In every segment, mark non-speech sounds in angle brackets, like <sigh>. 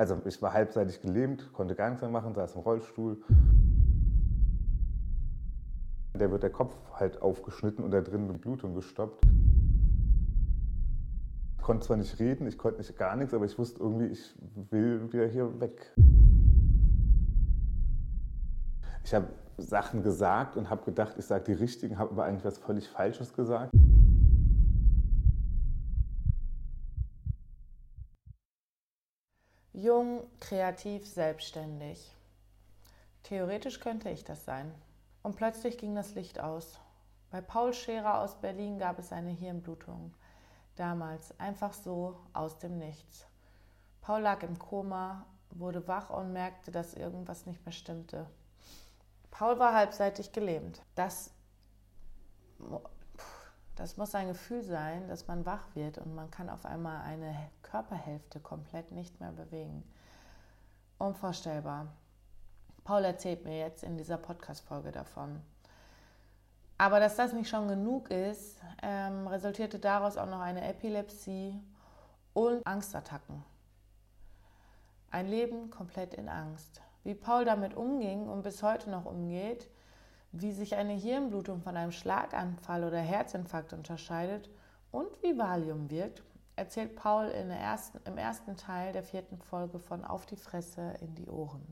Also ich war halbseitig gelähmt, konnte gar nichts mehr machen, saß im Rollstuhl. Der wird der Kopf halt aufgeschnitten und da drin eine Blutung gestoppt. Ich konnte zwar nicht reden, ich konnte nicht gar nichts, aber ich wusste irgendwie, ich will wieder hier weg. Ich habe Sachen gesagt und habe gedacht, ich sage die richtigen, habe aber eigentlich was völlig Falsches gesagt. Kreativ, selbstständig. Theoretisch könnte ich das sein. Und plötzlich ging das Licht aus. Bei Paul Scherer aus Berlin gab es eine Hirnblutung. Damals, einfach so, aus dem Nichts. Paul lag im Koma, wurde wach und merkte, dass irgendwas nicht mehr stimmte. Paul war halbseitig gelähmt. Das das muss ein Gefühl sein, dass man wach wird und man kann auf einmal eine Körperhälfte komplett nicht mehr bewegen. Unvorstellbar. Paul erzählt mir jetzt in dieser Podcast-Folge davon. Aber dass das nicht schon genug ist, ähm, resultierte daraus auch noch eine Epilepsie und Angstattacken. Ein Leben komplett in Angst. Wie Paul damit umging und bis heute noch umgeht, wie sich eine Hirnblutung von einem Schlaganfall oder Herzinfarkt unterscheidet und wie Valium wirkt, erzählt Paul ersten, im ersten Teil der vierten Folge von Auf die Fresse in die Ohren.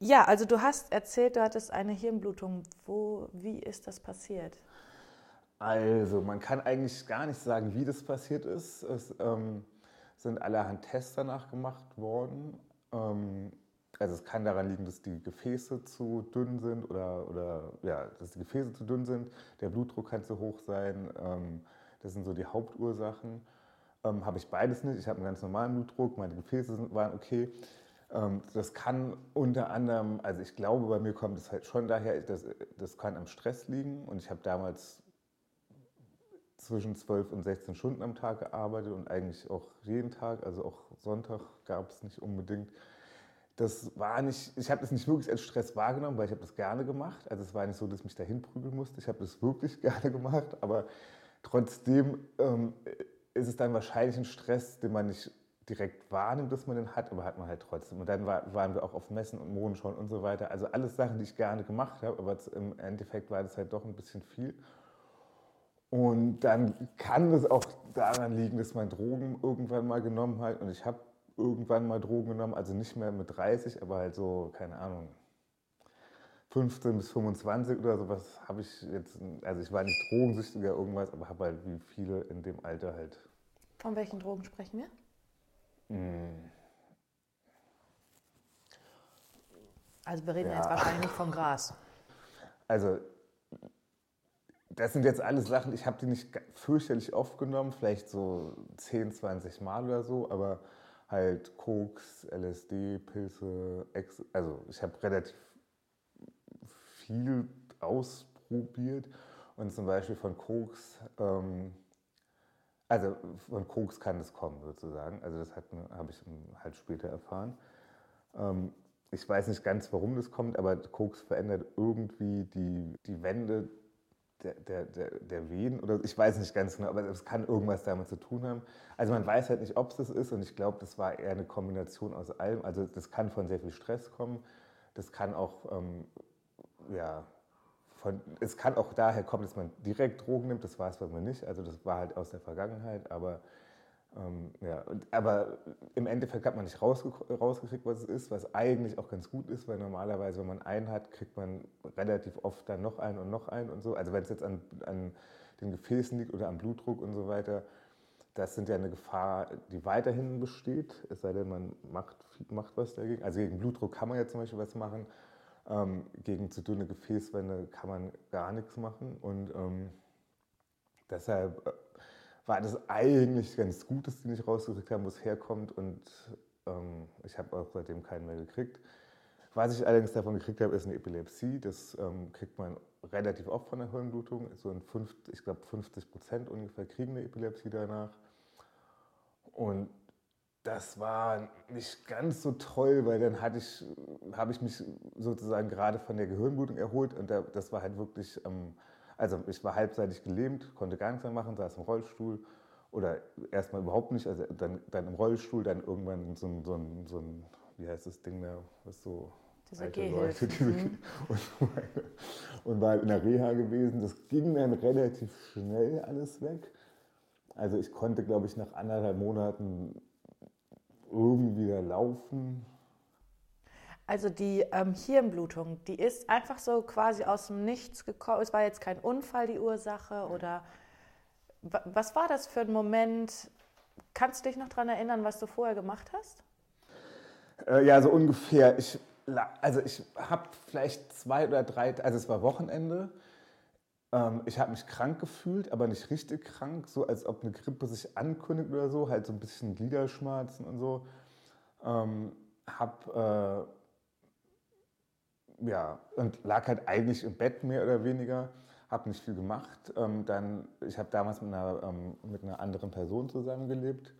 Ja, also du hast erzählt, du hattest eine Hirnblutung. Wo, wie ist das passiert? Also, man kann eigentlich gar nicht sagen, wie das passiert ist. Es ähm, sind allerhand Tests danach gemacht worden. Ähm, also es kann daran liegen, dass die Gefäße zu dünn sind oder, oder ja, dass die Gefäße zu dünn sind. Der Blutdruck kann zu hoch sein. Ähm, das sind so die Hauptursachen. Ähm, habe ich beides nicht. Ich habe einen ganz normalen Blutdruck, meine Gefäße sind, waren okay. Ähm, das kann unter anderem, also ich glaube, bei mir kommt es halt schon daher, das, das kann am Stress liegen. Und ich habe damals zwischen 12 und 16 Stunden am Tag gearbeitet und eigentlich auch jeden Tag, also auch Sonntag gab es nicht unbedingt. Das war nicht, ich habe das nicht wirklich als Stress wahrgenommen, weil ich habe das gerne gemacht. Also es war nicht so, dass ich mich dahin prügeln musste. Ich habe das wirklich <laughs> gerne gemacht, aber trotzdem ähm, ist es dann wahrscheinlich ein Stress, den man nicht direkt wahrnimmt, dass man den hat, aber hat man halt trotzdem. Und dann war, waren wir auch auf Messen und Mondenschauen und so weiter. Also alles Sachen, die ich gerne gemacht habe, aber im Endeffekt war das halt doch ein bisschen viel. Und dann kann es auch daran liegen, dass man Drogen irgendwann mal genommen hat. Und ich habe irgendwann mal Drogen genommen, also nicht mehr mit 30, aber halt so, keine Ahnung, 15 bis 25 oder sowas habe ich jetzt, also ich war nicht drogensüchtig oder irgendwas, aber habe halt wie viele in dem Alter halt. Von welchen Drogen sprechen wir? Hm. Also wir reden ja. jetzt wahrscheinlich nicht vom Gras. Also das sind jetzt alles Sachen, ich habe die nicht fürchterlich oft genommen, vielleicht so 10, 20 Mal oder so, aber halt Koks, LSD, Pilze, Ex also ich habe relativ viel ausprobiert und zum Beispiel von Koks, ähm, also von Koks kann es kommen sozusagen, also das habe ich halt später erfahren. Ähm, ich weiß nicht ganz, warum das kommt, aber Koks verändert irgendwie die, die Wände der, der, der, der oder ich weiß nicht ganz genau, aber es kann irgendwas damit zu tun haben. Also man weiß halt nicht, ob es das ist und ich glaube, das war eher eine Kombination aus allem. Also das kann von sehr viel Stress kommen, das kann auch, ähm, ja, von, es kann auch daher kommen, dass man direkt Drogen nimmt, das weiß man nicht, also das war halt aus der Vergangenheit, aber ähm, ja, aber im Endeffekt hat man nicht rausgekriegt, was es ist, was eigentlich auch ganz gut ist, weil normalerweise, wenn man einen hat, kriegt man relativ oft dann noch einen und noch einen und so. Also wenn es jetzt an, an den Gefäßen liegt oder am Blutdruck und so weiter, das sind ja eine Gefahr, die weiterhin besteht, es sei denn, man macht, macht was dagegen. Also gegen Blutdruck kann man ja zum Beispiel was machen, ähm, gegen zu dünne Gefäßwände kann man gar nichts machen und ähm, deshalb äh, war das eigentlich ganz gut, dass die nicht rausgekriegt haben, wo es herkommt. Und ähm, ich habe auch seitdem keinen mehr gekriegt. Was ich allerdings davon gekriegt habe, ist eine Epilepsie. Das ähm, kriegt man relativ oft von der Hirnblutung. So in fünf, ich glaube 50 Prozent ungefähr kriegen eine Epilepsie danach. Und das war nicht ganz so toll, weil dann hatte ich, habe ich mich sozusagen gerade von der Gehirnblutung erholt und das war halt wirklich ähm, also ich war halbseitig gelähmt, konnte gar nichts mehr machen, saß im Rollstuhl oder erstmal überhaupt nicht, also dann, dann im Rollstuhl, dann irgendwann so ein, so ein, so ein wie heißt das Ding da, was so diese Leute, diese, mhm. und, <laughs> und war in der Reha gewesen. Das ging dann relativ schnell alles weg. Also ich konnte, glaube ich, nach anderthalb Monaten irgendwie wieder laufen. Also die ähm, Hirnblutung, die ist einfach so quasi aus dem Nichts gekommen. Es war jetzt kein Unfall die Ursache oder was war das für ein Moment? Kannst du dich noch daran erinnern, was du vorher gemacht hast? Äh, ja, so ungefähr. Ich, also ich habe vielleicht zwei oder drei, also es war Wochenende. Ähm, ich habe mich krank gefühlt, aber nicht richtig krank, so als ob eine Grippe sich ankündigt oder so, halt so ein bisschen Gliederschmerzen und so. Ähm, hab, äh, ja, und lag halt eigentlich im Bett mehr oder weniger, habe nicht viel gemacht. Ähm, dann, ich habe damals mit einer, ähm, mit einer anderen Person zusammengelebt.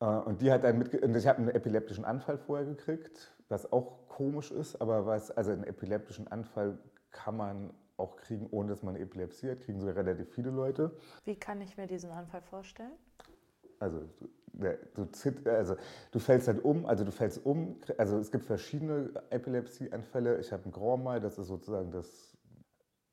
Äh, und die hat dann mit, ich habe einen epileptischen Anfall vorher gekriegt, was auch komisch ist, aber was, also einen epileptischen Anfall kann man auch kriegen, ohne dass man Epilepsie hat, kriegen sogar relativ viele Leute. Wie kann ich mir diesen Anfall vorstellen? Also du, also du fällst halt um, also du fällst um, also es gibt verschiedene Epilepsieanfälle. Ich habe ein Grand Mal, das ist sozusagen das,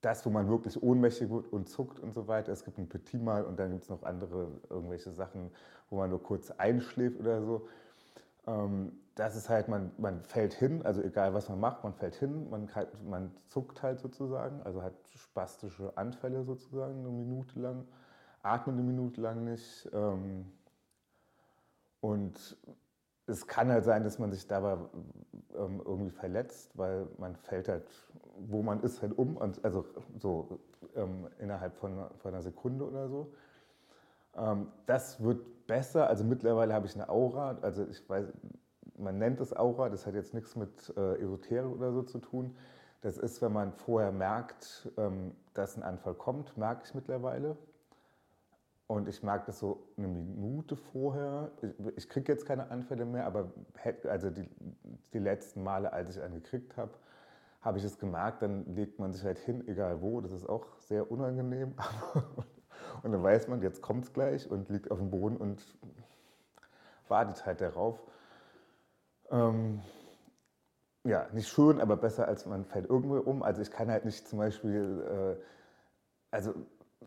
das, wo man wirklich ohnmächtig wird und zuckt und so weiter. Es gibt ein Petit Mal und dann gibt es noch andere irgendwelche Sachen, wo man nur kurz einschläft oder so. Ähm, das ist halt, man, man fällt hin, also egal was man macht, man fällt hin, man, man zuckt halt sozusagen, also hat spastische Anfälle sozusagen eine Minute lang, atmet eine Minute lang nicht. Ähm, und es kann halt sein, dass man sich dabei ähm, irgendwie verletzt, weil man fällt halt, wo man ist, halt um, also so innerhalb von, von einer Sekunde oder so. das wird besser, also mittlerweile habe ich eine Aura, also ich weiß, man nennt es Aura, das hat jetzt nichts mit äh, Esoterik oder so zu tun. Das ist, wenn man vorher merkt, ähm, dass ein Anfall kommt, merke ich mittlerweile. Und ich merke das so eine Minute vorher. Ich, ich kriege jetzt keine Anfälle mehr, aber also die, die letzten Male, als ich einen gekriegt habe, habe ich es gemerkt, dann legt man sich halt hin, egal wo. Das ist auch sehr unangenehm. <laughs> und dann weiß man, jetzt kommt es gleich und liegt auf dem Boden und wartet halt darauf. Ähm, ja, nicht schön, aber besser als man fällt irgendwo um. Also ich kann halt nicht zum Beispiel, äh, also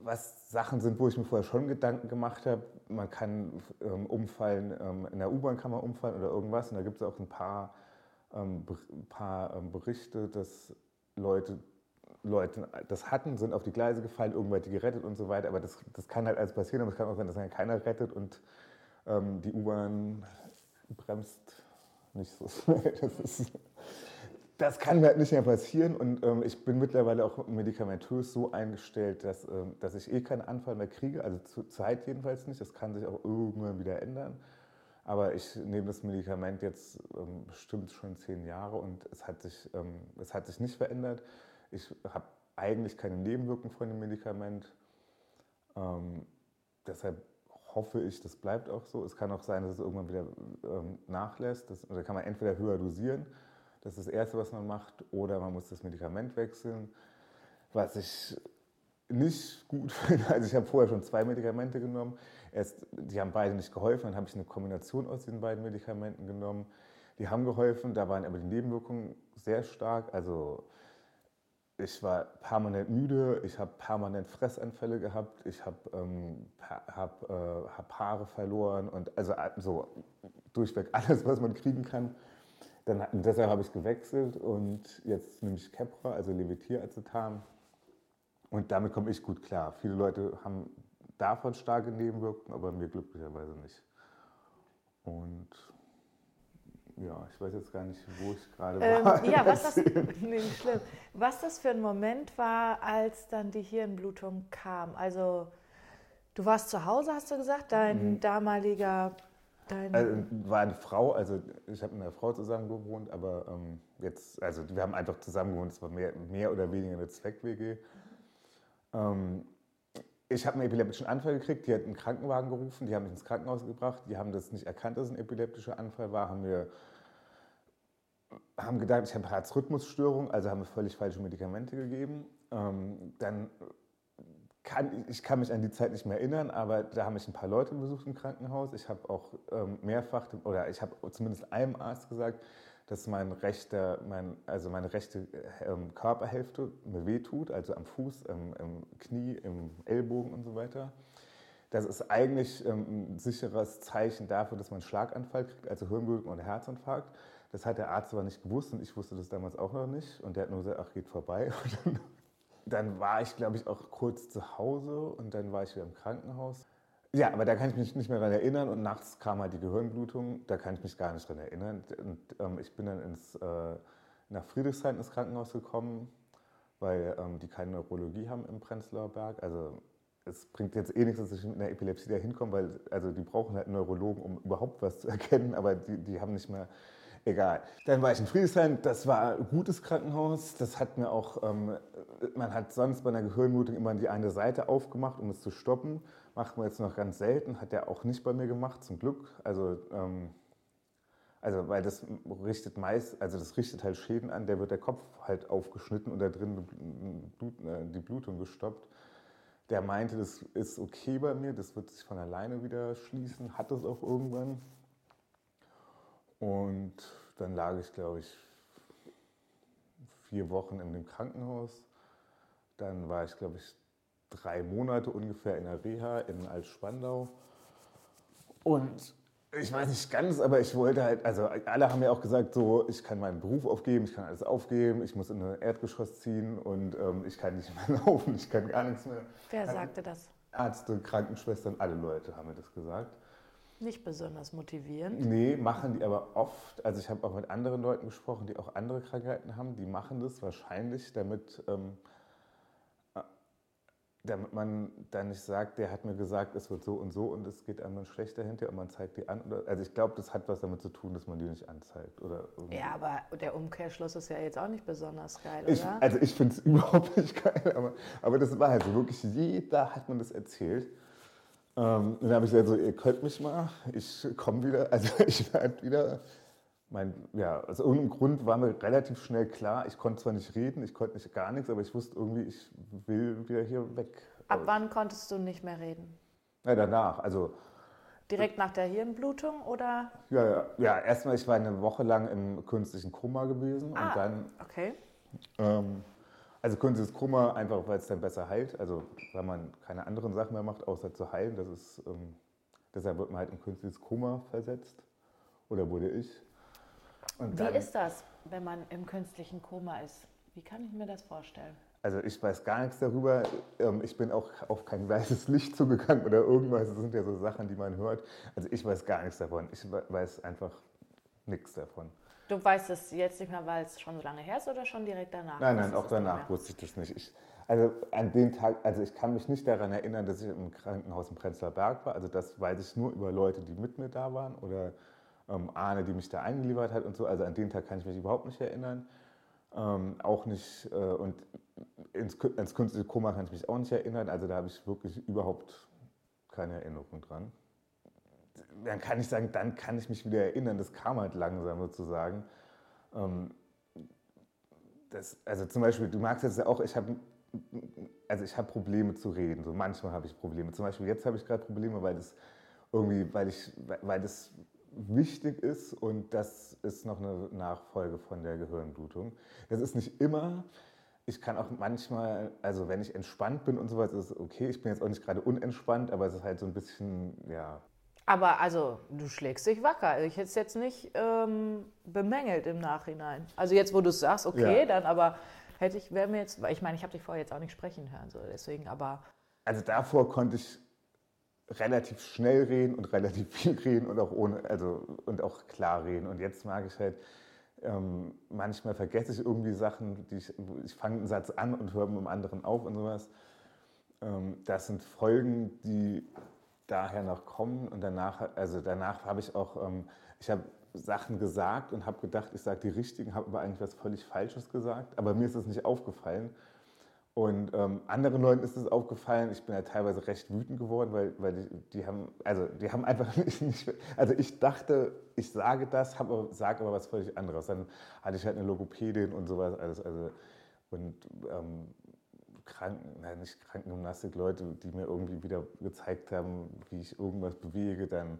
was Sachen sind, wo ich mir vorher schon Gedanken gemacht habe. Man kann ähm, umfallen, ähm, in der U-Bahn kann man umfallen oder irgendwas. Und da gibt es auch ein paar, ähm, ein paar ähm, Berichte, dass Leute, Leute das hatten, sind auf die Gleise gefallen, irgendwann die gerettet und so weiter. Aber das, das kann halt alles passieren, aber es kann auch sein, dass keiner rettet und ähm, die U-Bahn bremst nicht so <laughs> schnell. Das, ist, das kann mir halt nicht mehr passieren und ähm, ich bin mittlerweile auch medikamentös so eingestellt, dass, ähm, dass ich eh keinen Anfall mehr kriege, also zur Zeit jedenfalls nicht. Das kann sich auch irgendwann wieder ändern. Aber ich nehme das Medikament jetzt ähm, bestimmt schon zehn Jahre und es hat sich, ähm, es hat sich nicht verändert. Ich habe eigentlich keine Nebenwirkungen von dem Medikament. Ähm, deshalb hoffe ich, das bleibt auch so. Es kann auch sein, dass es irgendwann wieder ähm, nachlässt. Oder kann man entweder höher dosieren, das ist das Erste, was man macht, oder man muss das Medikament wechseln. Was ich nicht gut <laughs> finde, also ich habe vorher schon zwei Medikamente genommen. Erst, die haben beide nicht geholfen, dann habe ich eine Kombination aus den beiden Medikamenten genommen. Die haben geholfen, da waren aber die Nebenwirkungen sehr stark. Also ich war permanent müde, ich habe permanent Fressanfälle gehabt, ich habe ähm, hab, äh, hab Haare verloren und also äh, so durchweg <laughs> alles, was man kriegen kann. Dann, deshalb habe ich gewechselt und jetzt nehme ich Kepra, also Levitiracetam. Und damit komme ich gut klar. Viele Leute haben davon starke Nebenwirkungen, aber mir glücklicherweise nicht. Und ja, ich weiß jetzt gar nicht, wo ich gerade ähm, war. Ja, was das, <laughs> <laughs> nee, schlimm. was das für ein Moment war, als dann die Hirnblutung kam. Also du warst zu Hause, hast du gesagt, dein mhm. damaliger... Dein also, war eine Frau, also ich habe mit einer Frau zusammen gewohnt, aber ähm, jetzt, also wir haben einfach zusammen gewohnt, es war mehr, mehr oder weniger eine Zweck-WG. Ähm, ich habe einen epileptischen Anfall gekriegt, die hat einen Krankenwagen gerufen, die haben mich ins Krankenhaus gebracht, die haben das nicht erkannt, dass es ein epileptischer Anfall war, haben mir haben gedacht, ich habe Herzrhythmusstörung, also haben mir völlig falsche Medikamente gegeben. Ähm, dann kann, ich kann mich an die Zeit nicht mehr erinnern, aber da haben mich ein paar Leute besucht im Krankenhaus. Ich habe auch ähm, mehrfach, oder ich habe zumindest einem Arzt gesagt, dass mein rechter, mein, also meine rechte ähm, Körperhälfte mir wehtut, also am Fuß, im, im, Knie, im Ellbogen und so weiter. Das ist eigentlich ähm, ein sicheres Zeichen dafür, dass man einen Schlaganfall kriegt, also Hirnblutung oder Herzinfarkt. Das hat der Arzt aber nicht gewusst und ich wusste das damals auch noch nicht. Und der hat nur gesagt, ach, geht vorbei. <laughs> Und dann, dann war ich, glaube ich, auch kurz zu Hause und dann war ich wieder im Krankenhaus. Ja, aber da kann ich mich nicht mehr daran erinnern und nachts kam halt die Gehirnblutung, da kann ich mich gar nicht daran erinnern. Und ähm, ich bin dann ins, äh, nach Friedrichshain ins Krankenhaus gekommen, weil ähm, die keine Neurologie haben im Prenzlauer Berg. Also es bringt jetzt eh nichts, dass ich mit einer Epilepsie da hinkomme, weil also die brauchen halt Neurologen, um überhaupt was zu <laughs> erkennen, aber die, die haben nicht mehr Egal. Dann war ich in Friedrichshain, das war ein gutes Krankenhaus. Das hat mir auch, ähm, man hat sonst bei einer Gehirnblutung immer die eine Seite aufgemacht, um es zu stoppen. Macht man jetzt noch ganz selten, hat der auch nicht bei mir gemacht, zum Glück. Also, ähm, also weil das richtet meist, also das richtet halt Schäden an, der wird der Kopf halt aufgeschnitten und da drin äh, die Blutung gestoppt. Der meinte, das ist okay bei mir, das wird sich von alleine wieder schließen, hat es auch irgendwann. Und dann lag ich, glaube ich, vier Wochen in dem Krankenhaus. Dann war ich, glaube ich, drei Monate ungefähr in der Reha in Altspandau. Und ich weiß nicht ganz, aber ich wollte halt, also alle haben ja auch gesagt, so, ich kann meinen Beruf aufgeben, ich kann alles aufgeben, ich muss in ein Erdgeschoss ziehen und ähm, ich kann nicht mehr <laughs> laufen, ich kann gar nichts mehr. Wer sagte das? Ärzte, Krankenschwestern, alle Leute haben mir das gesagt. Nicht besonders motivierend. Nee, machen die aber oft. Also ich habe auch mit anderen Leuten gesprochen, die auch andere Krankheiten haben. Die machen das wahrscheinlich, damit, ähm, äh, damit man dann nicht sagt, der hat mir gesagt, es wird so und so und es geht einem dann schlechter hinterher und man zeigt die an. also ich glaube, das hat was damit zu tun, dass man die nicht anzeigt. Oder ja, aber der Umkehrschluss ist ja jetzt auch nicht besonders geil, ich, oder? Also ich finde es <laughs> überhaupt nicht geil, aber, aber das war halt so. Wirklich jeder hat mir das erzählt. Ähm, dann habe ich gesagt, so, ihr könnt mich mal, ich komme wieder, <laughs> also ich werde wieder. Mein, ja, aus irgendeinem Grund war mir relativ schnell klar, ich konnte zwar nicht reden, ich konnte nicht gar nichts, aber ich wusste irgendwie, ich will wieder hier weg. Ab wann konntest du nicht mehr reden? Ja, danach, also. Direkt nach der Hirnblutung oder? Ja, ja, ja. erstmal, ich war eine Woche lang im künstlichen Koma gewesen ah, und dann. Okay. Ähm, also künstliches Koma einfach, weil es dann besser heilt. Also weil man keine anderen Sachen mehr macht, außer zu heilen. Das ist, ähm, deshalb wird man halt in künstliches Koma versetzt. Oder wurde ich. Und Wie ist das, wenn man im künstlichen Koma ist? Wie kann ich mir das vorstellen? Also ich weiß gar nichts darüber. Ähm, ich bin auch auf kein weißes Licht zugegangen oder irgendwas. Das sind ja so Sachen, die man hört. Also ich weiß gar nichts davon. Ich weiß einfach nichts davon. Du weißt es jetzt nicht mehr, weil es schon so lange her ist oder schon direkt danach? Nein, nein, auch danach wusste ich das nicht. Ich, also an dem Tag, also ich kann mich nicht daran erinnern, dass ich im Krankenhaus im Prenzlauer Berg war. Also das weiß ich nur über Leute, die mit mir da waren oder ähm, Arne, die mich da eingeliefert hat und so. Also an den Tag kann ich mich überhaupt nicht erinnern. Ähm, auch nicht, äh, und ins, ins künstliche Koma kann ich mich auch nicht erinnern. Also da habe ich wirklich überhaupt keine Erinnerung dran dann kann ich sagen, dann kann ich mich wieder erinnern. Das kam halt langsam sozusagen. Ähm, das, also zum Beispiel, du magst jetzt ja auch, ich habe also ich Probleme zu reden. So manchmal habe ich Probleme. Zum Beispiel jetzt habe ich gerade Probleme, weil das irgendwie, weil ich, weil das wichtig ist und das ist noch eine Nachfolge von der Gehirnblutung. Das ist nicht immer. Ich kann auch manchmal, also wenn ich entspannt bin und sowas, ist okay. Ich bin jetzt auch nicht gerade unentspannt, aber es ist halt so ein bisschen, ja, aber also, du schlägst dich wacker. Ich hätte es jetzt nicht ähm, bemängelt im Nachhinein. Also jetzt, wo du es sagst, okay, ja. dann aber hätte ich, wäre mir jetzt, ich meine, ich habe dich vorher jetzt auch nicht sprechen hören, so deswegen, aber. Also davor konnte ich relativ schnell reden und relativ viel reden und auch ohne, also und auch klar reden. Und jetzt mag ich halt, ähm, manchmal vergesse ich irgendwie Sachen, die ich, ich fange einen Satz an und höre mit dem anderen auf und sowas. Ähm, das sind Folgen, die daher noch kommen. Und danach, also danach habe ich auch, ähm, ich habe Sachen gesagt und habe gedacht, ich sage die richtigen, habe aber eigentlich was völlig Falsches gesagt. Aber mir ist das nicht aufgefallen. Und ähm, anderen Leuten ist es aufgefallen. Ich bin ja teilweise recht wütend geworden, weil, weil die, die haben, also die haben einfach <laughs> nicht, nicht, also ich dachte, ich sage das, sage aber was völlig anderes. Dann hatte ich halt eine Logopädin und sowas alles. Also, und ähm, Kranken, nein, nicht Krankengymnastik-Leute, die mir irgendwie wieder gezeigt haben, wie ich irgendwas bewege. Dann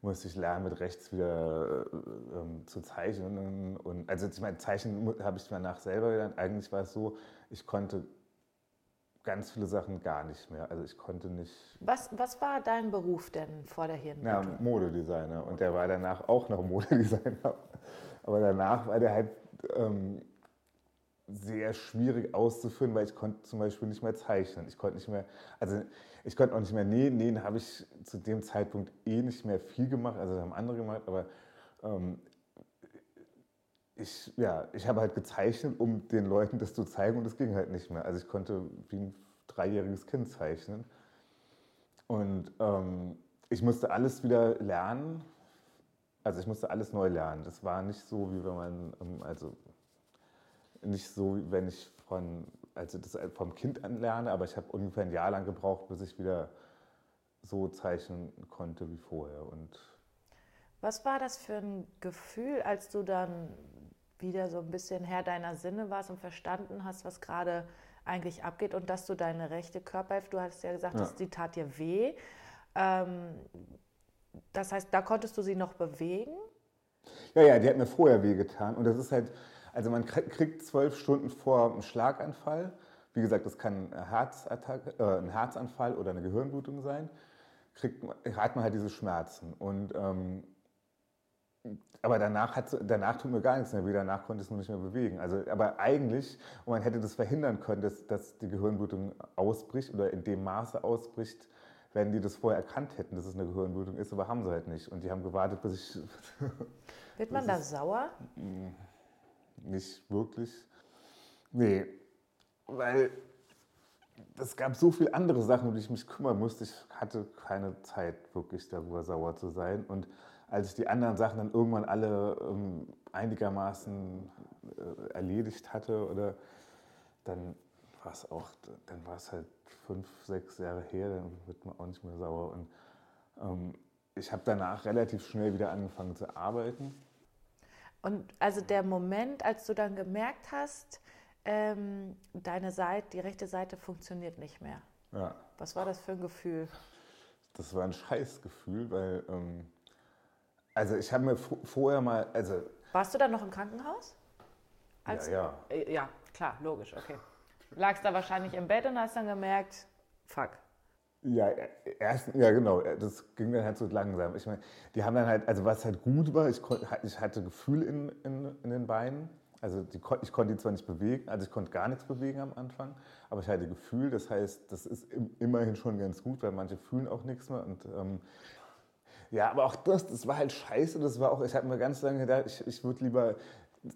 musste ich lernen, mit rechts wieder äh, ähm, zu zeichnen. Und also ich meine, Zeichnen habe ich danach selber gelernt. Eigentlich war es so, ich konnte ganz viele Sachen gar nicht mehr. Also ich konnte nicht. Was, was war dein Beruf denn vor der Hirnblutung? Ja, Modedesigner. Und der war danach auch noch Modedesigner. Aber danach war der halt ähm, sehr schwierig auszuführen, weil ich konnte zum Beispiel nicht mehr zeichnen. Ich konnte nicht mehr, also ich konnte auch nicht mehr nähen. Nähen habe ich zu dem Zeitpunkt eh nicht mehr viel gemacht, also haben andere gemacht, aber ähm, ich, ja, ich habe halt gezeichnet, um den Leuten das zu zeigen und das ging halt nicht mehr. Also ich konnte wie ein dreijähriges Kind zeichnen. Und ähm, ich musste alles wieder lernen. Also ich musste alles neu lernen. Das war nicht so, wie wenn man, ähm, also nicht so, wenn ich von, also das vom Kind an lerne, aber ich habe ungefähr ein Jahr lang gebraucht, bis ich wieder so zeichnen konnte wie vorher. Und was war das für ein Gefühl, als du dann wieder so ein bisschen Herr deiner Sinne warst und verstanden hast, was gerade eigentlich abgeht und dass du deine rechte Körperhälfte, du hast ja gesagt, ja. Dass die tat dir weh. Ähm, das heißt, da konntest du sie noch bewegen? Ja, ja, die hat mir vorher wehgetan. Und das ist halt, also man kriegt zwölf Stunden vor einem Schlaganfall. Wie gesagt, das kann ein, äh, ein Herzanfall oder eine Gehirnblutung sein. Kriegt, hat man halt diese Schmerzen. Und ähm, aber danach, hat, danach tut mir gar nichts mehr weh, danach konnte ich es nur nicht mehr bewegen. Also, aber eigentlich, und man hätte das verhindern können, dass, dass die Gehirnblutung ausbricht oder in dem Maße ausbricht, wenn die das vorher erkannt hätten, dass es eine Gehirnblutung ist, aber haben sie halt nicht. Und die haben gewartet, bis ich. Wird <laughs> man da sauer? Nicht wirklich. Nee, weil es gab so viele andere Sachen, um die ich mich kümmern musste. Ich hatte keine Zeit, wirklich darüber sauer zu sein. Und als ich die anderen Sachen dann irgendwann alle ähm, einigermaßen äh, erledigt hatte, oder dann war es auch, dann war es halt fünf, sechs Jahre her, dann wird man auch nicht mehr sauer. Und ähm, ich habe danach relativ schnell wieder angefangen zu arbeiten. Und also der Moment, als du dann gemerkt hast, ähm, deine Seite, die rechte Seite funktioniert nicht mehr. Ja. Was war das für ein Gefühl? Das war ein Scheißgefühl, weil ähm, also ich habe mir vorher mal, also warst du dann noch im Krankenhaus? Als, ja, ja. Äh, ja, klar, logisch, okay. Lagst da wahrscheinlich im Bett und hast dann gemerkt, fuck. Ja, erst, ja, genau. Das ging dann halt so langsam. Ich meine, die haben dann halt, also was halt gut war, ich, ich hatte Gefühl in, in, in den Beinen. Also die, ich konnte die zwar nicht bewegen, also ich konnte gar nichts bewegen am Anfang, aber ich hatte Gefühl. Das heißt, das ist immerhin schon ganz gut, weil manche fühlen auch nichts mehr. Und ähm, ja, aber auch das, das war halt scheiße. Das war auch, ich habe mir ganz lange gedacht, ich, ich würde lieber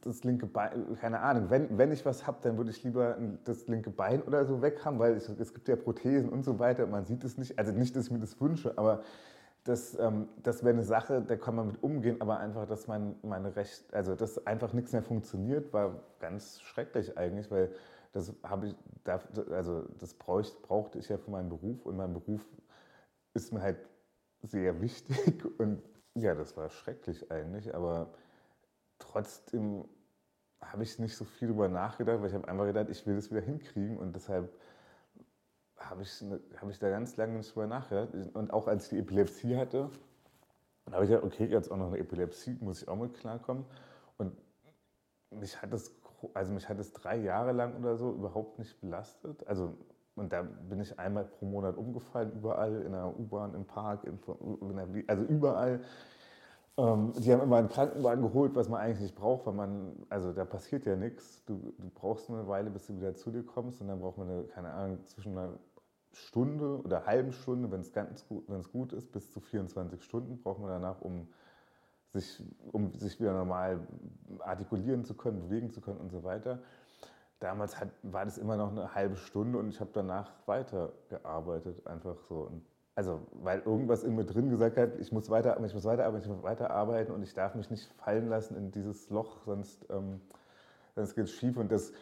das linke Bein, keine Ahnung, wenn, wenn ich was habe, dann würde ich lieber das linke Bein oder so weg haben, weil es, es gibt ja Prothesen und so weiter. Man sieht es nicht, also nicht, dass ich mir das wünsche, aber das, ähm, das wäre eine Sache, da kann man mit umgehen, aber einfach, dass man meine Recht, also dass einfach nichts mehr funktioniert, war ganz schrecklich eigentlich, weil das habe ich, also das brauchte ich ja für meinen Beruf und mein Beruf ist mir halt sehr wichtig <laughs> und ja, das war schrecklich eigentlich, aber trotzdem habe ich nicht so viel darüber nachgedacht, weil ich habe einfach gedacht, ich will das wieder hinkriegen und deshalb habe ich, ne, hab ich da ganz lange nicht drüber nachgedacht. Und auch als ich die Epilepsie hatte, habe ich gedacht, okay, jetzt auch noch eine Epilepsie, muss ich auch mit klarkommen. Und mich hat das, also mich hat es drei Jahre lang oder so überhaupt nicht belastet. Also und da bin ich einmal pro Monat umgefallen, überall, in der U-Bahn, im Park, in, also überall. Ähm, die haben immer einen Krankenwagen geholt, was man eigentlich nicht braucht, weil man, also da passiert ja nichts. Du, du brauchst eine Weile, bis du wieder zu dir kommst und dann braucht man, eine, keine Ahnung, zwischen einer Stunde oder einer halben Stunde, wenn es ganz gut, wenn es gut ist, bis zu 24 Stunden braucht man danach, um sich, um sich wieder normal artikulieren zu können, bewegen zu können und so weiter damals hat, war das immer noch eine halbe Stunde und ich habe danach weitergearbeitet, einfach so. Und also, weil irgendwas in mir drin gesagt hat, ich muss weiter, ich muss weiterarbeiten, ich muss weiterarbeiten und ich darf mich nicht fallen lassen in dieses Loch, sonst, ähm, sonst geht es schief. Und das,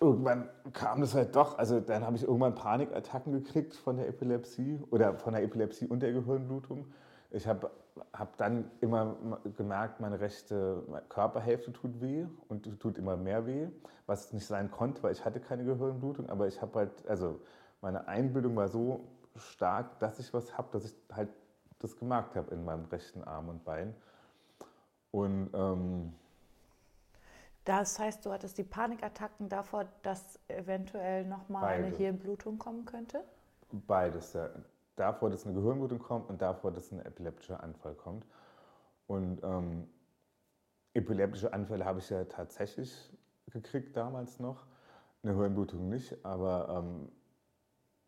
irgendwann kam das halt doch, also dann habe ich irgendwann Panikattacken gekriegt von der Epilepsie oder von der Epilepsie und der Gehirnblutung. ich habe hab dann immer gemerkt, meine rechte Körperhälfte tut weh und tut immer mehr weh, was nicht sein konnte, weil ich hatte keine Gehirnblutung, aber ich habe halt, also meine Einbildung war so stark, dass ich was habe, dass ich halt das gemerkt habe in meinem rechten Arm und Bein. Und ähm, das heißt, du hattest die Panikattacken davor, dass eventuell nochmal eine Hirnblutung kommen könnte? Beides, ja. Davor, dass eine Gehirnblutung kommt und davor, dass ein epileptischer Anfall kommt. Und ähm, epileptische Anfälle habe ich ja tatsächlich gekriegt damals noch. Eine Hirnblutung nicht, aber ähm,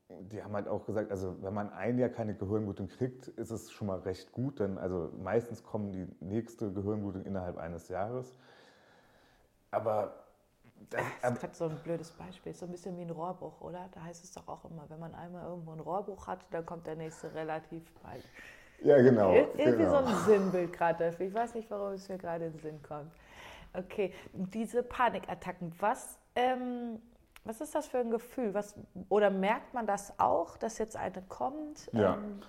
die haben halt auch gesagt, also wenn man ein Jahr keine Gehirnblutung kriegt, ist es schon mal recht gut. Denn also meistens kommen die nächste Gehirnblutung innerhalb eines Jahres. Aber das, das ist halt so ein blödes Beispiel, so ein bisschen wie ein Rohrbruch, oder? Da heißt es doch auch immer, wenn man einmal irgendwo einen Rohrbruch hat, dann kommt der nächste relativ bald. Ja, genau. irgendwie genau. so ein Sinnbild gerade dafür. Ich weiß nicht, warum es mir gerade in den Sinn kommt. Okay, diese Panikattacken, was, ähm, was ist das für ein Gefühl? Was, oder merkt man das auch, dass jetzt eine kommt? Ja. Ähm,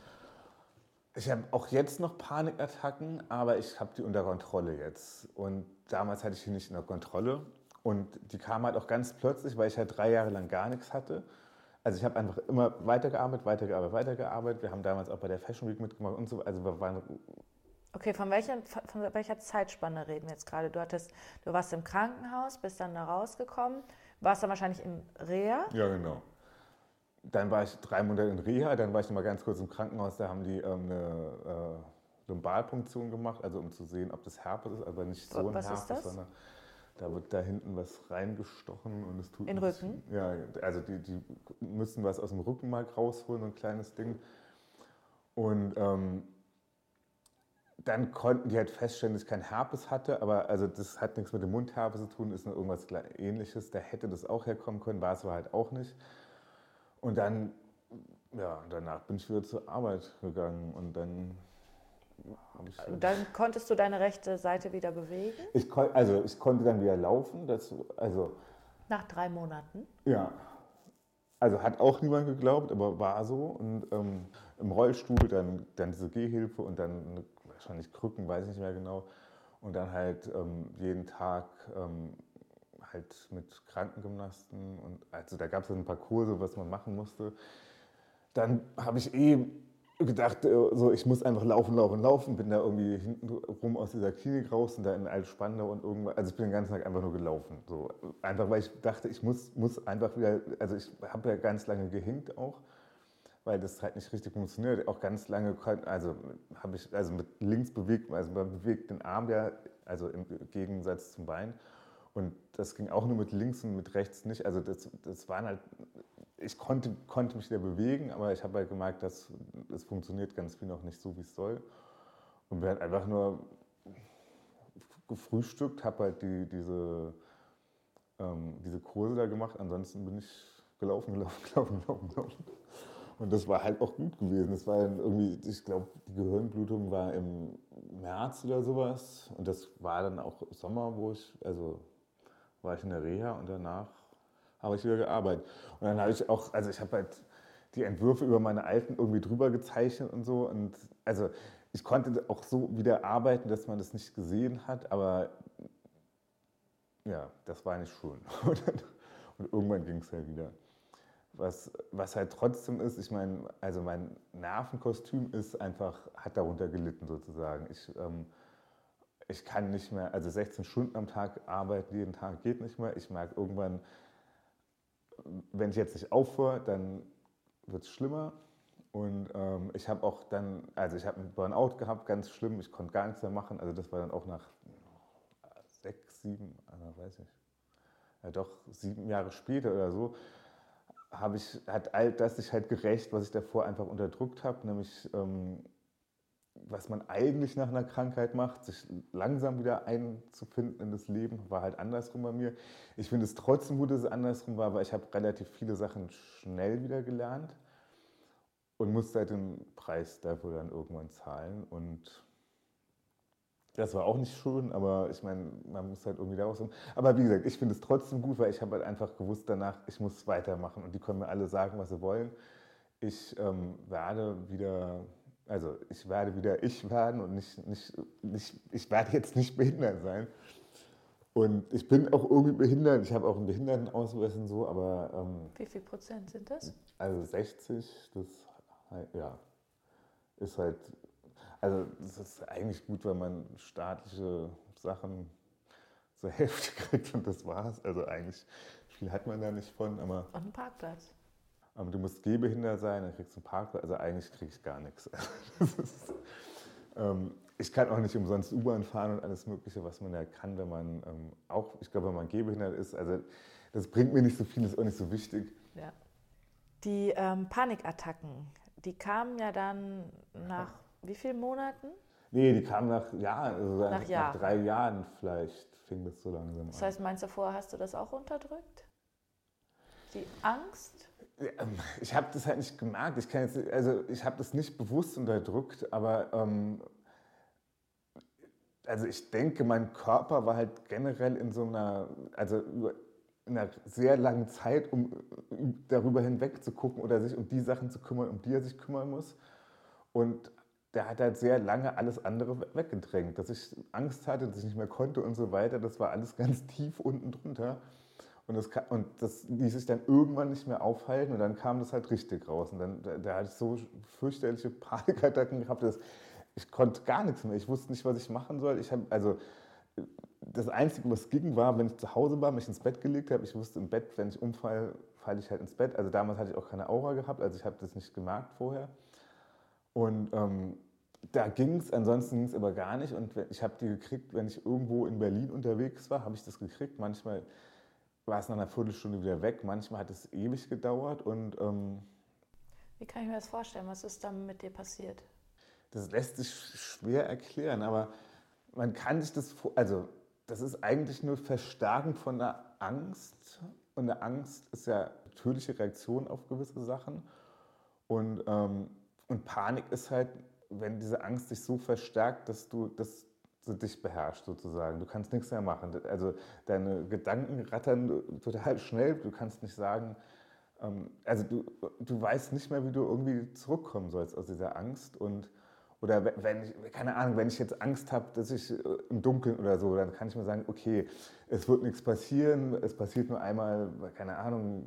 ich habe auch jetzt noch Panikattacken, aber ich habe die unter Kontrolle jetzt. Und damals hatte ich die nicht unter Kontrolle. Und die kam halt auch ganz plötzlich, weil ich halt drei Jahre lang gar nichts hatte. Also ich habe einfach immer weitergearbeitet, weitergearbeitet, weitergearbeitet. Wir haben damals auch bei der Fashion Week mitgemacht und so. Also wir waren Okay, von welcher, von welcher Zeitspanne reden wir jetzt gerade? Du, hattest, du warst im Krankenhaus, bist dann da rausgekommen, warst dann wahrscheinlich in Reha? Ja, genau. Dann war ich drei Monate in Reha, dann war ich noch mal ganz kurz im Krankenhaus, da haben die ähm, eine äh, Lumbalpunktion gemacht, also um zu sehen, ob das Herpes ist, aber nicht so ein was Herpes, sondern da wird da hinten was reingestochen und es tut. In den Rücken? Ja, also die, die müssen was aus dem Rückenmark rausholen, so ein kleines Ding. Und ähm, dann konnten die halt feststellen, dass ich kein Herpes hatte, aber also das hat nichts mit dem Mundherpes zu tun, ist nur irgendwas ähnliches. Da hätte das auch herkommen können, war es aber halt auch nicht. Und dann, ja, danach bin ich wieder zur Arbeit gegangen und dann halt dann konntest du deine rechte Seite wieder bewegen? Ich also ich konnte dann wieder laufen. Das, also, Nach drei Monaten? Ja. Also hat auch niemand geglaubt, aber war so. Und ähm, im Rollstuhl dann, dann diese Gehhilfe und dann wahrscheinlich Krücken, weiß ich nicht mehr genau. Und dann halt ähm, jeden Tag ähm, halt mit Krankengymnasten und also da gab es ein paar Kurse, was man machen musste. Dann habe ich eh gedacht, äh, so ich muss einfach laufen, laufen, laufen. Bin da irgendwie hinten rum aus dieser Klinik raus und da in Altspandau und irgendwann, also ich bin den ganzen Tag einfach nur gelaufen. So einfach, weil ich dachte, ich muss, muss einfach wieder, also ich habe ja ganz lange gehinkt auch, weil das halt nicht richtig funktioniert. Auch ganz lange, also habe ich also mit links bewegt, also man bewegt den Arm ja, also im Gegensatz zum Bein. Und das ging auch nur mit links und mit rechts nicht. Also das, das waren halt, ich konnte, konnte mich wieder bewegen, aber ich habe halt gemerkt, dass es funktioniert ganz viel noch nicht so, wie es soll. Und bin halt einfach nur gefrühstückt, habe halt die, diese, ähm, diese Kurse da gemacht. Ansonsten bin ich gelaufen, gelaufen, <laughs> gelaufen, gelaufen, gelaufen. Und das war halt auch gut gewesen. Das war irgendwie, ich glaube, die Gehirnblutung war im März oder sowas. Und das war dann auch Sommer, wo ich, also war ich in der Reha und danach habe ich wieder gearbeitet. Und dann habe ich auch, also ich habe halt die Entwürfe über meine alten irgendwie drüber gezeichnet und so. Und also ich konnte auch so wieder arbeiten, dass man das nicht gesehen hat, aber ja, das war nicht schön. <laughs> Und irgendwann ging es halt wieder. Was, was halt trotzdem ist, ich meine, also mein Nervenkostüm ist einfach, hat darunter gelitten sozusagen. Ich ähm, ich kann nicht mehr, also 16 Stunden am Tag arbeiten, jeden Tag geht nicht mehr. Ich merke irgendwann, wenn ich jetzt nicht aufhöre, dann wird es schlimmer. Und ähm, ich habe auch dann, also ich habe einen Burnout gehabt, ganz schlimm, ich konnte gar nichts mehr machen. Also das war dann auch nach sechs, sieben, äh, weiß ich, ja doch sieben Jahre später oder so, habe ich, hat all das sich halt gerecht, was ich davor einfach unterdrückt habe, nämlich ähm, was man eigentlich nach einer Krankheit macht, sich langsam wieder einzufinden in das Leben, war halt andersrum bei mir. Ich finde es trotzdem gut, dass es andersrum war, weil ich habe relativ viele Sachen schnell wieder gelernt und musste halt den Preis dafür dann irgendwann zahlen. Und das war auch nicht schön, aber ich meine, man muss halt irgendwie daraus kommen. Aber wie gesagt, ich finde es trotzdem gut, weil ich habe halt einfach gewusst danach, ich muss weitermachen und die können mir alle sagen, was sie wollen. Ich ähm, werde wieder Also ich werde wieder ich werden und nicht, nicht, nicht ich werde jetzt nicht behindert sein. Und ich bin auch irgendwie behindert. Ich habe auch einen Behindertenausweis und so, aber. Ähm, Wie viel Prozent sind das? Also 60, das ja, ist halt. Also, es ist eigentlich gut, wenn man staatliche Sachen zur Hälfte <laughs> kriegt und das war's. Also, eigentlich viel hat man da nicht von, aber. Und einen Parkplatz. Aber du musst gehbehindert sein, dann kriegst du einen Parkplatz. Also, eigentlich kriege ich gar nichts. <laughs> Ist, ähm, ich kann auch nicht umsonst U-Bahn fahren und alles Mögliche, was man ja kann, wenn man ähm, auch, ich glaube, wenn man gehbehindert ist. Also das bringt mir nicht so viel, ist auch nicht so wichtig. Ja. Die ähm, Panikattacken, die kamen ja dann nach wie vielen Monaten? Nee, die kamen nach Jahren, also nach, nach drei Jahren vielleicht fing das so langsam an. Das heißt, meinst du vorher hast du das auch unterdrückt? Die Angst? Ähm, ich habe das halt nicht gemerkt. Ich kann jetzt, also ich habe das nicht bewusst unterdrückt, aber ähm, also ich denke, mein Körper war halt generell in so einer, also in einer sehr langen Zeit, um darüber hinweg zu gucken oder sich um die Sachen zu kümmern, um die er sich kümmern muss. Und der hat halt sehr lange alles andere weggedrängt. Dass ich Angst hatte, dass ich nicht mehr konnte und so weiter, das war alles <laughs> ganz tief unten drunter. Und das, und das ließ sich dann irgendwann nicht mehr aufhalten und dann kam das halt richtig raus. Und dann da, da hatte ich so fürchterliche Panikattacken gehabt, dass ich konnte gar nichts mehr. Ich wusste nicht, was ich machen soll. Ich habe also das Einzige, was ging, war, wenn ich zu Hause war, mich ins Bett gelegt habe. Ich wusste im Bett, wenn ich umfalle, falle ich halt ins Bett. Also damals hatte ich auch keine Aura gehabt, also ich habe das nicht gemerkt vorher. Und ähm, da ging es, ansonsten ging es aber gar nicht. Und ich habe die gekriegt, wenn ich irgendwo in Berlin unterwegs war, habe ich das gekriegt. Manchmal war es nach einer Viertelstunde wieder weg, manchmal hat es ewig gedauert. Und, ähm, Wie kann ich mir das vorstellen? Was ist dann mit dir passiert? Das lässt sich schwer erklären, aber man kann sich das, also das ist eigentlich nur Verstärken von der Angst. Und eine Angst ist ja natürliche Reaktion auf gewisse Sachen. Und, ähm, und Panik ist halt, wenn diese Angst sich so verstärkt, dass du das so dich beherrscht sozusagen. Du kannst nichts mehr machen. Also deine Gedanken rattern total schnell. Du kannst nicht sagen, ähm, also du, du weißt nicht mehr, wie du irgendwie zurückkommen sollst aus dieser Angst. Und oder wenn ich, keine Ahnung, wenn ich jetzt Angst habe, dass ich äh, im Dunkeln oder so, dann kann ich mir sagen, okay, es wird nichts passieren, es passiert nur einmal, keine Ahnung,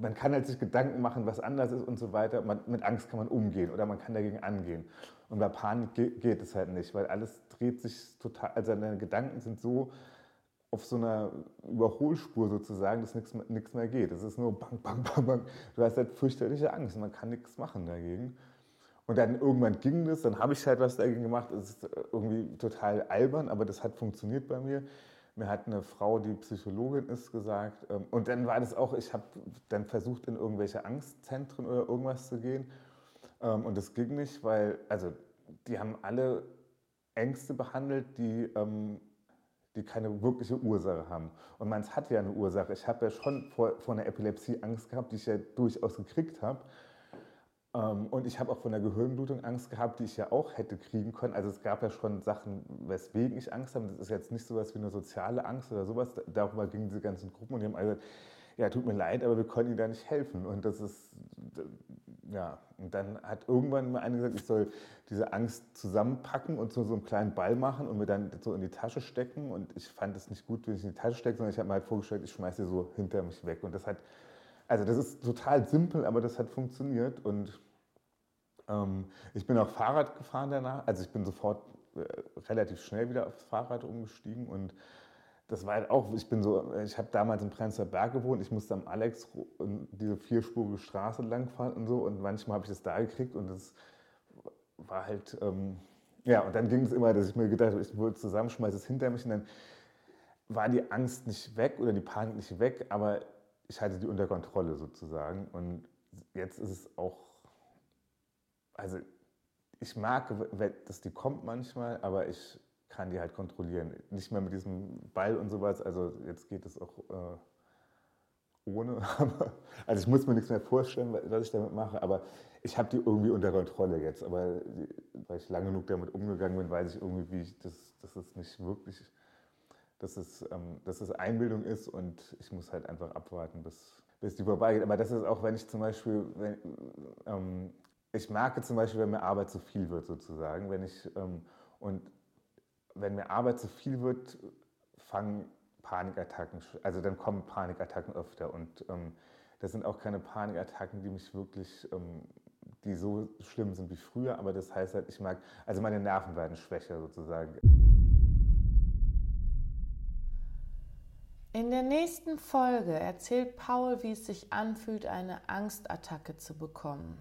man kann halt sich Gedanken machen, was anders ist und so weiter. Man, mit Angst kann man umgehen oder man kann dagegen angehen. Und bei Panik geht es halt nicht, weil alles dreht sich total, also deine Gedanken sind so auf so einer Überholspur sozusagen, dass nichts, mehr geht. Es ist nur bang, bang, bang, bang. Du hast halt fürchterliche Angst, man kann nichts machen dagegen. Und dann irgendwann ging das, dann habe ich halt was dagegen gemacht. Es ist irgendwie total albern, aber das hat funktioniert bei mir. Mir hat eine Frau, die Psychologin ist, gesagt, ähm, und dann war das auch, ich habe dann versucht, in irgendwelche Angstzentren oder irgendwas zu gehen. Ähm, und das ging nicht, weil, also die haben alle Ängste behandelt, die, ähm, die keine wirkliche Ursache haben. Und meins hat ja eine Ursache. Ich habe ja schon vor, vor einer Epilepsie Angst gehabt, die ich ja durchaus gekriegt habe. Ähm, und ich habe auch von der Gehirnblutung Angst gehabt, die ich ja auch hätte kriegen können. Also es gab ja schon Sachen, weswegen ich Angst habe. Das ist jetzt nicht so etwas wie eine soziale Angst oder sowas. Darüber gingen diese ganzen Gruppen und die haben alle gesagt, ja, tut mir leid, aber wir können Ihnen da nicht helfen. Und das ist, ja, und dann hat irgendwann mal einer gesagt, ich soll diese Angst zusammenpacken und zu so einem kleinen Ball machen und mir dann so in die Tasche stecken. Und ich fand es nicht gut, wenn ich in die Tasche stecke, sondern ich habe mir halt vorgestellt, ich schmeiße sie so hinter mich weg. Und das hat also das ist total simpel, aber das hat funktioniert und ähm, ich bin auch Fahrrad gefahren danach. Also ich bin sofort äh, relativ schnell wieder aufs Fahrrad umgestiegen und das war halt auch, ich bin so, ich habe damals im Prenzlauer Berg gewohnt, ich musste am Alex diese vierspurige Straße langfahren und so und manchmal habe ich das da gekriegt und das war halt, ähm, ja und dann ging es immer, dass ich mir gedacht habe, ich würde zusammenschmeißen, es hinter mich und dann war die Angst nicht weg oder die Panik nicht weg, aber ich halte die unter Kontrolle sozusagen. Und jetzt ist es auch, also ich mag, dass die kommt manchmal, aber ich kann die halt kontrollieren. Nicht mehr mit diesem Ball und sowas. Also jetzt geht es auch äh, ohne. <laughs> also ich muss mir nichts mehr vorstellen, was ich damit mache. Aber ich habe die irgendwie unter Kontrolle jetzt. Aber weil ich lange genug damit umgegangen bin, weiß ich irgendwie, wie ich das, das ist nicht wirklich dass es, ähm, dass es Einbildung ist und ich muss halt einfach abwarten, bis, bis die vorbeigeht. Aber das ist auch, wenn ich zum Beispiel, wenn, ähm, ich merke zum Beispiel, wenn mir Arbeit zu viel wird, sozusagen, wenn ich ähm, und wenn mir Arbeit zu viel wird, fangen Panikattacken, also dann kommen Panikattacken öfter und ähm, das sind auch keine Panikattacken, die mich wirklich, ähm, die so schlimm sind wie früher, aber das heißt halt, ich mag, also meine Nerven werden schwächer sozusagen. In der nächsten Folge erzählt Paul, wie es sich anfühlt, eine Angstattacke zu bekommen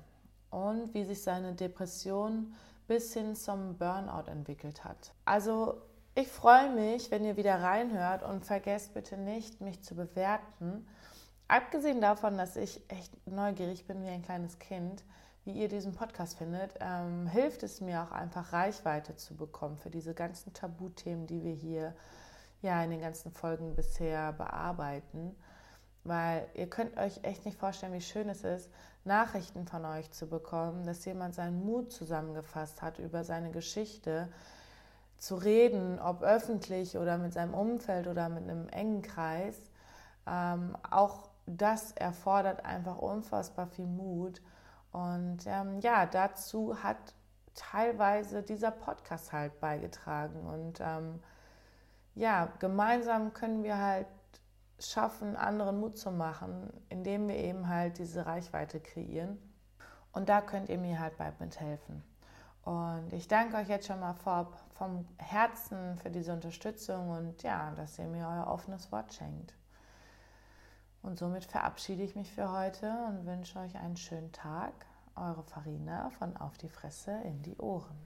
und wie sich seine Depression bis hin zum Burnout entwickelt hat. Also ich freue mich, wenn ihr wieder reinhört und vergesst bitte nicht, mich zu bewerten. Abgesehen davon, dass ich echt neugierig bin wie ein kleines Kind, wie ihr diesen Podcast findet, ähm, hilft es mir auch einfach Reichweite zu bekommen für diese ganzen Tabuthemen, die wir hier ja in den ganzen Folgen bisher bearbeiten. Weil ihr könnt euch echt nicht vorstellen, wie schön es ist, Nachrichten von euch zu bekommen, dass jemand seinen Mut zusammengefasst hat, über seine Geschichte zu reden, ob öffentlich oder mit seinem Umfeld oder mit einem engen Kreis. Ähm, auch das erfordert einfach unfassbar viel Mut. Und ähm, ja, dazu hat teilweise dieser Podcast halt beigetragen. Und ähm, ja, gemeinsam können wir halt schaffen, anderen Mut zu machen, indem wir eben halt diese Reichweite kreieren. Und da könnt ihr mir halt bei mithelfen. Und ich danke euch jetzt schon mal vorab vom Herzen für diese Unterstützung und ja, dass ihr mir euer offenes Wort schenkt. Und somit verabschiede ich mich für heute und wünsche euch einen schönen Tag. Eure Farina von Auf die Fresse in die Ohren.